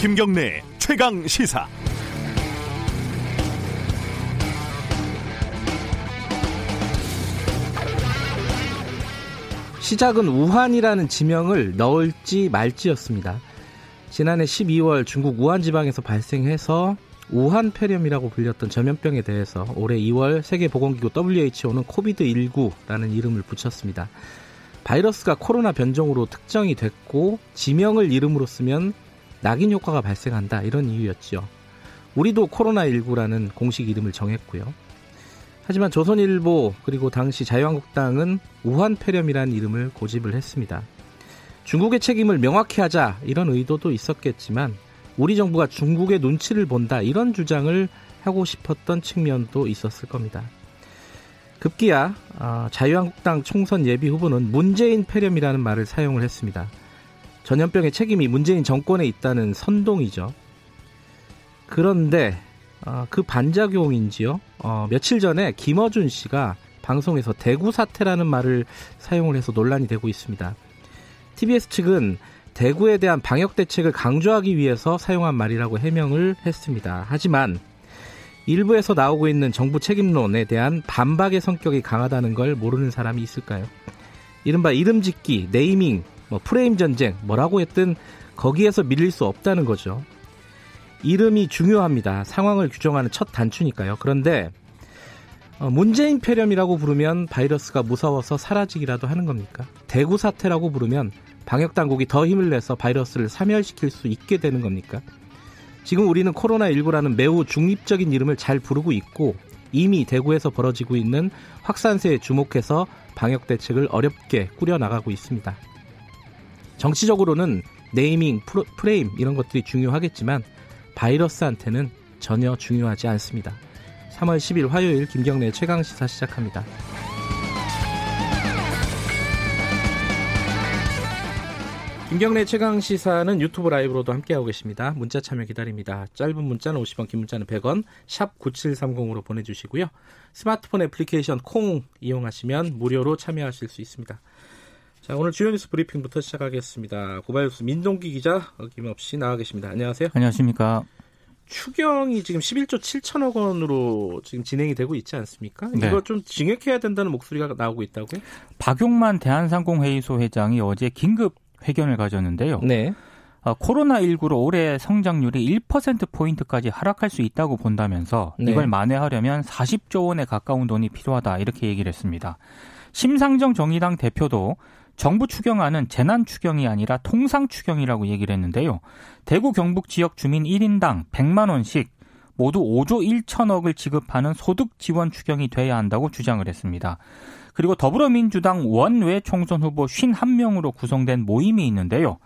김경래 최강 시사. 시작은 우한이라는 지명을 넣을지 말지였습니다. 지난해 12월 중국 우한 지방에서 발생해서 우한 폐렴이라고 불렸던 전염병에 대해서 올해 2월 세계보건기구 WHO는 코비드19라는 이름을 붙였습니다. 바이러스가 코로나 변종으로 특정이 됐고 지명을 이름으로 쓰면 낙인 효과가 발생한다 이런 이유였죠. 우리도 코로나19라는 공식 이름을 정했고요. 하지만 조선일보 그리고 당시 자유한국당은 우한 폐렴이라는 이름을 고집을 했습니다. 중국의 책임을 명확히 하자 이런 의도도 있었겠지만 우리 정부가 중국의 눈치를 본다 이런 주장을 하고 싶었던 측면도 있었을 겁니다. 급기야 어, 자유한국당 총선 예비 후보는 문재인 폐렴이라는 말을 사용을 했습니다. 전염병의 책임이 문재인 정권에 있다는 선동이죠. 그런데 어, 그 반작용인지요. 어, 며칠 전에 김어준 씨가 방송에서 대구 사태라는 말을 사용을 해서 논란이 되고 있습니다. TBS 측은 대구에 대한 방역 대책을 강조하기 위해서 사용한 말이라고 해명을 했습니다. 하지만 일부에서 나오고 있는 정부 책임론에 대한 반박의 성격이 강하다는 걸 모르는 사람이 있을까요? 이른바 이름 짓기, 네이밍, 뭐 프레임 전쟁, 뭐라고 했든 거기에서 밀릴 수 없다는 거죠. 이름이 중요합니다. 상황을 규정하는 첫 단추니까요. 그런데 어, 문재인 폐렴이라고 부르면 바이러스가 무서워서 사라지기라도 하는 겁니까? 대구 사태라고 부르면 방역 당국이 더 힘을 내서 바이러스를 사멸시킬 수 있게 되는 겁니까? 지금 우리는 코로나19라는 매우 중립적인 이름을 잘 부르고 있고 이미 대구에서 벌어지고 있는 확산세에 주목해서 방역 대책을 어렵게 꾸려나가고 있습니다. 정치적으로는 네이밍, 프레임 이런 것들이 중요하겠지만 바이러스한테는 전혀 중요하지 않습니다. 3월 10일 화요일 김경래 최강 시사 시작합니다. 김경래 최강 시사는 유튜브 라이브로도 함께하고 계십니다. 문자 참여 기다립니다. 짧은 문자는 50원, 긴 문자는 100원, 샵 9730으로 보내주시고요. 스마트폰 애플리케이션 콩 이용하시면 무료로 참여하실 수 있습니다. 자, 오늘 주요 뉴스 브리핑부터 시작하겠습니다. 고발뉴스 민동기 기자 어김없이 나와 계십니다. 안녕하세요. 안녕하십니까. 추경이 지금 11조 7천억 원으로 지금 진행이 되고 있지 않습니까? 네. 이거 좀 증액해야 된다는 목소리가 나오고 있다고요? 박용만 대한상공회의소 회장이 어제 긴급 회견을 가졌는데요. 네. 어, 코로나19로 올해 성장률이 1%포인트까지 하락할 수 있다고 본다면서 네. 이걸 만회하려면 40조 원에 가까운 돈이 필요하다 이렇게 얘기를 했습니다. 심상정 정의당 대표도 정부 추경안은 재난 추경이 아니라 통상 추경이라고 얘기를 했는데요. 대구 경북 지역 주민 1인당 100만 원씩 모두 5조 1천억을 지급하는 소득 지원 추경이 돼야 한다고 주장을 했습니다. 그리고 더불어민주당 원외 총선 후보 51명으로 구성된 모임이 있는데요.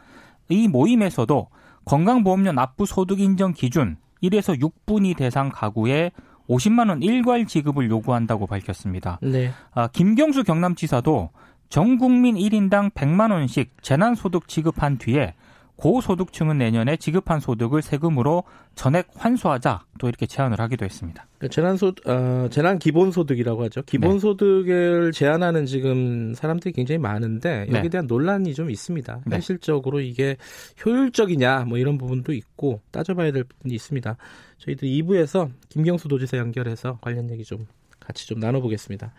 이 모임에서도 건강보험료 납부 소득 인정 기준 1에서 6분위 대상 가구에 50만 원 일괄 지급을 요구한다고 밝혔습니다. 네. 아, 김경수 경남지사도 전 국민 1인당 100만 원씩 재난소득 지급한 뒤에 고소득층은 내년에 지급한 소득을 세금으로 전액 환수하자 또 이렇게 제안을 하기도 했습니다. 그러니까 재난소 어, 재난 기본소득이라고 하죠. 기본소득을 네. 제한하는 지금 사람들이 굉장히 많은데 여기에 네. 대한 논란이 좀 있습니다. 네. 현실적으로 이게 효율적이냐 뭐 이런 부분도 있고 따져봐야 될 부분이 있습니다. 저희들 2부에서 김경수 도지사 연결해서 관련 얘기 좀 같이 좀 나눠보겠습니다.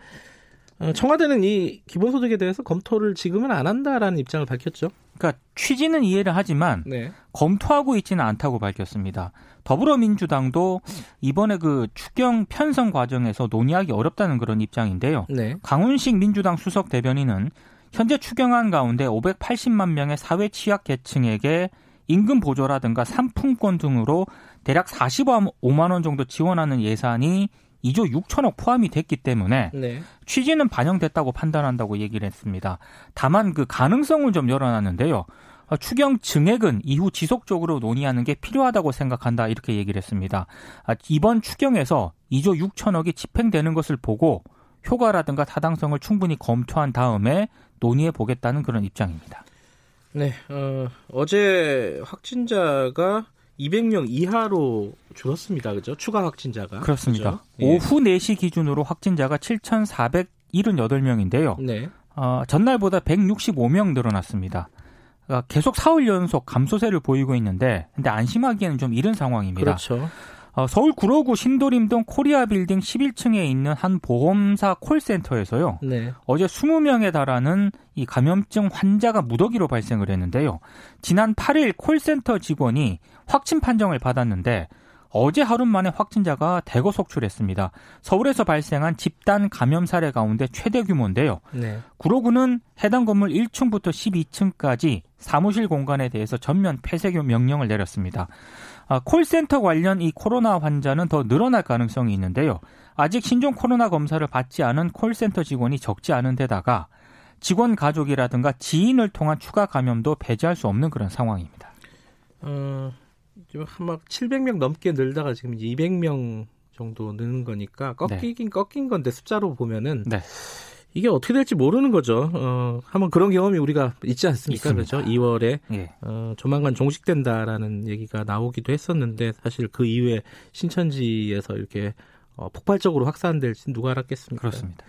어, 청와대는 이 기본소득에 대해서 검토를 지금은 안 한다라는 입장을 밝혔죠. 그러니까 취지는 이해를 하지만 네. 검토하고 있지는 않다고 밝혔습니다. 더불어민주당도 이번에 그 추경 편성 과정에서 논의하기 어렵다는 그런 입장인데요. 네. 강훈식 민주당 수석 대변인은 현재 추경안 가운데 580만 명의 사회 취약 계층에게 임금 보조라든가 상품권 등으로 대략 45만 원 정도 지원하는 예산이 2조 6천억 포함이 됐기 때문에 네. 취지는 반영됐다고 판단한다고 얘기를 했습니다. 다만 그 가능성을 좀 열어놨는데요. 어, 추경 증액은 이후 지속적으로 논의하는 게 필요하다고 생각한다 이렇게 얘기를 했습니다. 아, 이번 추경에서 2조 6천억이 집행되는 것을 보고 효과라든가 타당성을 충분히 검토한 다음에 논의해 보겠다는 그런 입장입니다. 네, 어, 어제 확진자가 200명 이하로 줄었습니다. 그죠? 추가 확진자가. 그렇습니다. 그죠? 오후 4시 기준으로 확진자가 7,478명인데요. 네. 어, 전날보다 165명 늘어났습니다. 어, 계속 사흘 연속 감소세를 보이고 있는데 근데 안심하기에는 좀 이른 상황입니다. 그렇죠. 어, 서울 구로구 신도림 동 코리아 빌딩 11층에 있는 한 보험사 콜센터에서요. 네. 어제 20명에 달하는 이 감염증 환자가 무더기로 발생을 했는데요. 지난 8일 콜센터 직원이 확진 판정을 받았는데 어제 하루 만에 확진자가 대거 속출했습니다. 서울에서 발생한 집단 감염 사례 가운데 최대 규모인데요. 네. 구로구는 해당 건물 1층부터 12층까지 사무실 공간에 대해서 전면 폐쇄 명령을 내렸습니다. 아, 콜센터 관련 이 코로나 환자는 더 늘어날 가능성이 있는데요. 아직 신종 코로나 검사를 받지 않은 콜센터 직원이 적지 않은 데다가 직원 가족이라든가 지인을 통한 추가 감염도 배제할 수 없는 그런 상황입니다. 어, 막 700명 넘게 늘다가 지금 200명 정도 느는 거니까 꺾이긴 네. 꺾인 건데 숫자로 보면은 네. 이게 어떻게 될지 모르는 거죠. 어, 한번 그런 경험이 우리가 있지 않습니까? 있습니다. 그렇죠. 2월에 예. 어, 조만간 종식된다라는 얘기가 나오기도 했었는데 사실 그 이후에 신천지에서 이렇게 어, 폭발적으로 확산될지 누가 알았겠습니까? 그렇습니다.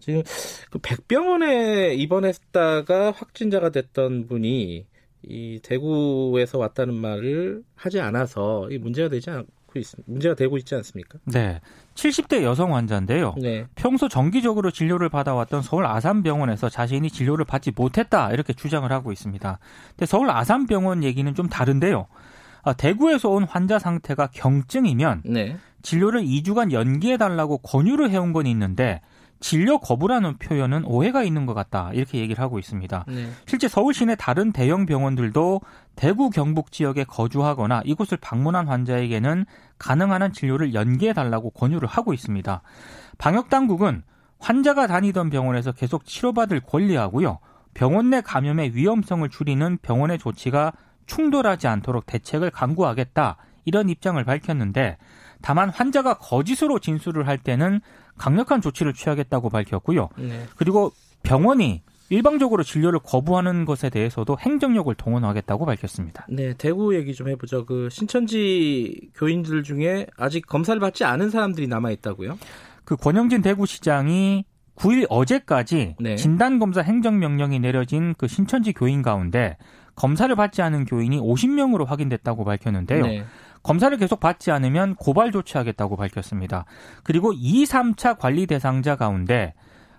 지금 그 백병원에 입원했다가 확진자가 됐던 분이 이 대구에서 왔다는 말을 하지 않아서 이 문제가 되지 않 고 있, 문제가 되고 있지 않습니까? 네. 70대 여성 환자인데요. 네. 평소 정기적으로 진료를 받아왔던 서울 아산병원에서 자신이 진료를 받지 못했다 이렇게 주장을 하고 있습니다. 근데 서울 아산병원 얘기는 좀 다른데요. 아, 대구에서 온 환자 상태가 경증이면 네. 진료를 2주간 연기해 달라고 권유를 해온 건 있는데 진료 거부라는 표현은 오해가 있는 것 같다 이렇게 얘기를 하고 있습니다. 네. 실제 서울 시내 다른 대형 병원들도 대구 경북 지역에 거주하거나 이곳을 방문한 환자에게는 가능한 한 진료를 연기해 달라고 권유를 하고 있습니다. 방역 당국은 환자가 다니던 병원에서 계속 치료받을 권리하고요. 병원 내 감염의 위험성을 줄이는 병원의 조치가 충돌하지 않도록 대책을 강구하겠다 이런 입장을 밝혔는데 다만 환자가 거짓으로 진술을 할 때는 강력한 조치를 취하겠다고 밝혔고요. 네. 그리고 병원이 일방적으로 진료를 거부하는 것에 대해서도 행정력을 동원하겠다고 밝혔습니다. 네, 대구 얘기 좀 해보죠. 그 신천지 교인들 중에 아직 검사를 받지 않은 사람들이 남아 있다고요? 그 권영진 대구시장이 9일 어제까지 네. 진단검사 행정명령이 내려진 그 신천지 교인 가운데 검사를 받지 않은 교인이 50명으로 확인됐다고 밝혔는데요. 네. 검사를 계속 받지 않으면 고발 조치하겠다고 밝혔습니다. 그리고 2, 3차 관리 대상자 가운데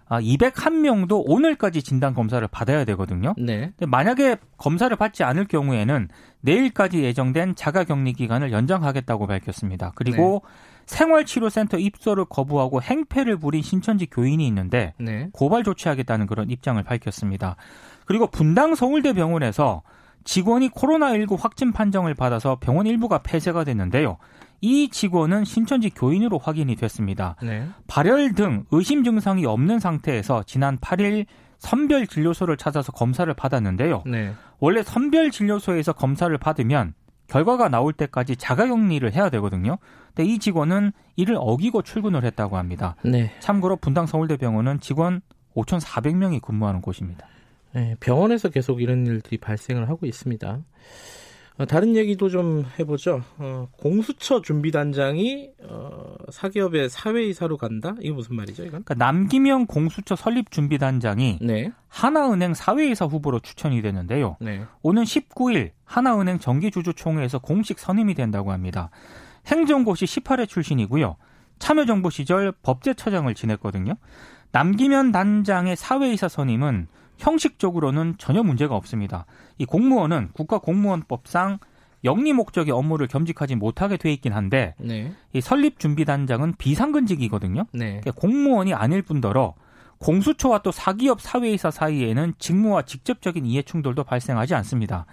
201명도 아, 오늘까지 진단 검사를 받아야 되거든요. 네. 만약에 검사를 받지 않을 경우에는 내일까지 예정된 자가 격리 기간을 연장하겠다고 밝혔습니다. 그리고 네. 생활치료센터 입소를 거부하고 행패를 부린 신천지 교인이 있는데 네. 고발 조치하겠다는 그런 입장을 밝혔습니다. 그리고 분당 서울대병원에서 직원이 코로나19 확진 판정을 받아서 병원 일부가 폐쇄가 됐는데요. 이 직원은 신천지 교인으로 확인이 됐습니다. 네. 발열 등 의심 증상이 없는 상태에서 지난 8일 선별 진료소를 찾아서 검사를 받았는데요. 네. 원래 선별 진료소에서 검사를 받으면 결과가 나올 때까지 자가격리를 해야 되거든요. 근데 이 직원은 이를 어기고 출근을 했다고 합니다. 네. 참고로 분당 서울대병원은 직원 5,400명이 근무하는 곳입니다. 네, 병원에서 계속 이런 일들이 발생을 하고 있습니다. 어, 다른 얘기도 좀 해보죠. 어, 공수처 준비단장이 어, 사기업의 사회이사로 간다? 이게 무슨 말이죠, 이건? 그러니까 남기명 공수처 설립 준비단장이 네. 하나은행 사회이사 후보로 추천이 되는데요. 네. 오는 19일 하나은행 정기주주총회에서 공식 선임이 된다고 합니다. 행정고시 18회 출신이고요. 참여정부 시절 법제처장을 지냈거든요. 남기면 단장의 사회이사 선임은 형식적으로는 전혀 문제가 없습니다. 이 공무원은 국가공무원법상 영리 목적의 업무를 겸직하지 못하게 돼 있긴 한데 네. 이 설립 준비 단장은 비상근직이거든요. 네. 그러니까 공무원이 아닐 뿐더러 공수처와 또 사기업 사회이사 사이에는 직무와 직접적인 이해 충돌도 발생하지 않습니다.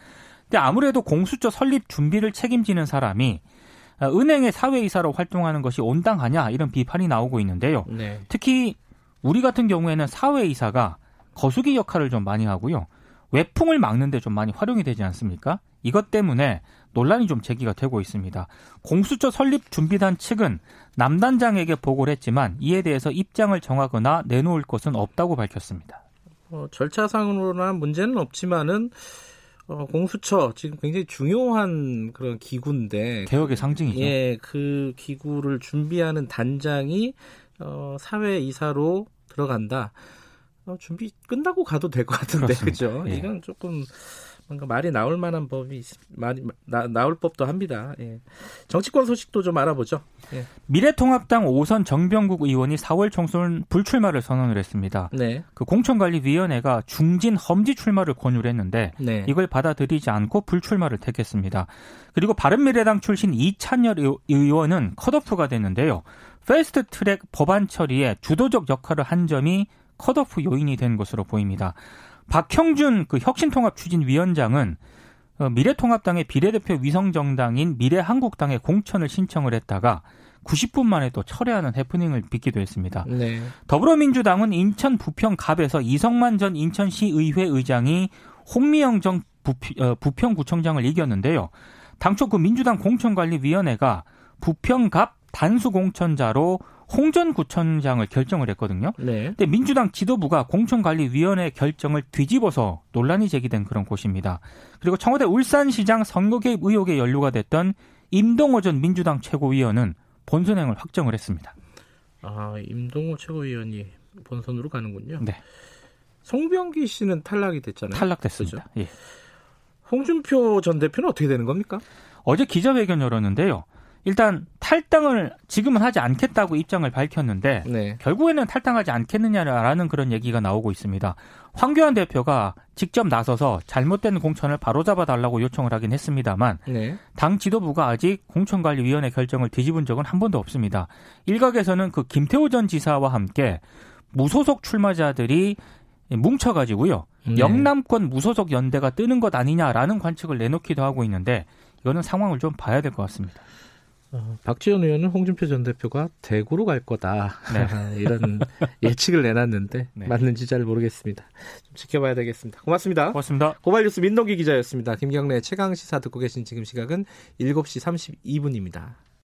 근데 아무래도 공수처 설립 준비를 책임지는 사람이 은행의 사회이사로 활동하는 것이 온당하냐 이런 비판이 나오고 있는데요. 네. 특히 우리 같은 경우에는 사회이사가 거수기 역할을 좀 많이 하고요. 외풍을 막는데 좀 많이 활용이 되지 않습니까? 이것 때문에 논란이 좀 제기가 되고 있습니다. 공수처 설립 준비단 측은 남단장에게 보고를 했지만 이에 대해서 입장을 정하거나 내놓을 것은 없다고 밝혔습니다. 어, 절차상으로는 문제는 없지만은 어, 공수처 지금 굉장히 중요한 그런 기구인데 개혁의 상징이죠. 예, 그 기구를 준비하는 단장이 어, 사회 이사로 들어간다. 어, 준비 끝나고 가도 될 것 같은데 그죠? 예. 이건 조금 뭔가 말이 나올 만한 법이 많이 나, 나올 법도 합니다. 예. 정치권 소식도 좀 알아보죠. 예. 미래통합당 5선 정병국 의원이 4월 총선 불출마를 선언을 했습니다. 네. 그 공천관리위원회가 중진 험지 출마를 권유를 했는데 네. 이걸 받아들이지 않고 불출마를 택했습니다. 그리고 바른미래당 출신 이찬열 의원은 컷오프가 됐는데요. 패스트 트랙 법안 처리에 주도적 역할을 한 점이 컷오프 요인이 된 것으로 보입니다. 박형준 그 혁신통합 추진위원장은 어, 미래통합당의 비례대표 위성정당인 미래한국당에 공천을 신청을 했다가 90분 만에 또 철회하는 해프닝을 빚기도 했습니다. 네. 더불어민주당은 인천 부평 갑에서 이성만 전 인천시의회 의장이 홍미영 전 어, 부평 구청장을 이겼는데요. 당초 그 민주당 공천관리위원회가 부평갑 단수 공천자로 홍전 구청장을 결정을 했거든요. 네. 근데 민주당 지도부가 공천관리위원회 결정을 뒤집어서 논란이 제기된 그런 곳입니다. 그리고 청와대 울산시장 선거 개입 의혹에 연루가 됐던 임동호 전 민주당 최고위원은 본선행을 확정을 했습니다. 아, 임동호 최고위원이 본선으로 가는군요. 네. 송병기 씨는 탈락이 됐잖아요. 탈락됐습니다. 예. 홍준표 전 대표는 어떻게 되는 겁니까? 어제 기자회견 열었는데요. 일단 탈당을 지금은 하지 않겠다고 입장을 밝혔는데 네. 결국에는 탈당하지 않겠느냐라는 그런 얘기가 나오고 있습니다. 황교안 대표가 직접 나서서 잘못된 공천을 바로잡아 달라고 요청을 하긴 했습니다만 네. 당 지도부가 아직 공천관리위원회 결정을 뒤집은 적은 한 번도 없습니다. 일각에서는 그 김태호 전 지사와 함께 무소속 출마자들이 뭉쳐가지고요. 네. 영남권 무소속 연대가 뜨는 것 아니냐라는 관측을 내놓기도 하고 있는데 이거는 상황을 좀 봐야 될 것 같습니다. 어, 박지원 의원은 홍준표 전 대표가 대구로 갈 거다 네. 이런 예측을 내놨는데 네. 맞는지 잘 모르겠습니다. 좀 지켜봐야 되겠습니다. 고맙습니다. 고맙습니다. 고발뉴스 민동기 기자였습니다. 김경래 최강 시사 듣고 계신 지금 시각은 7시 32분입니다.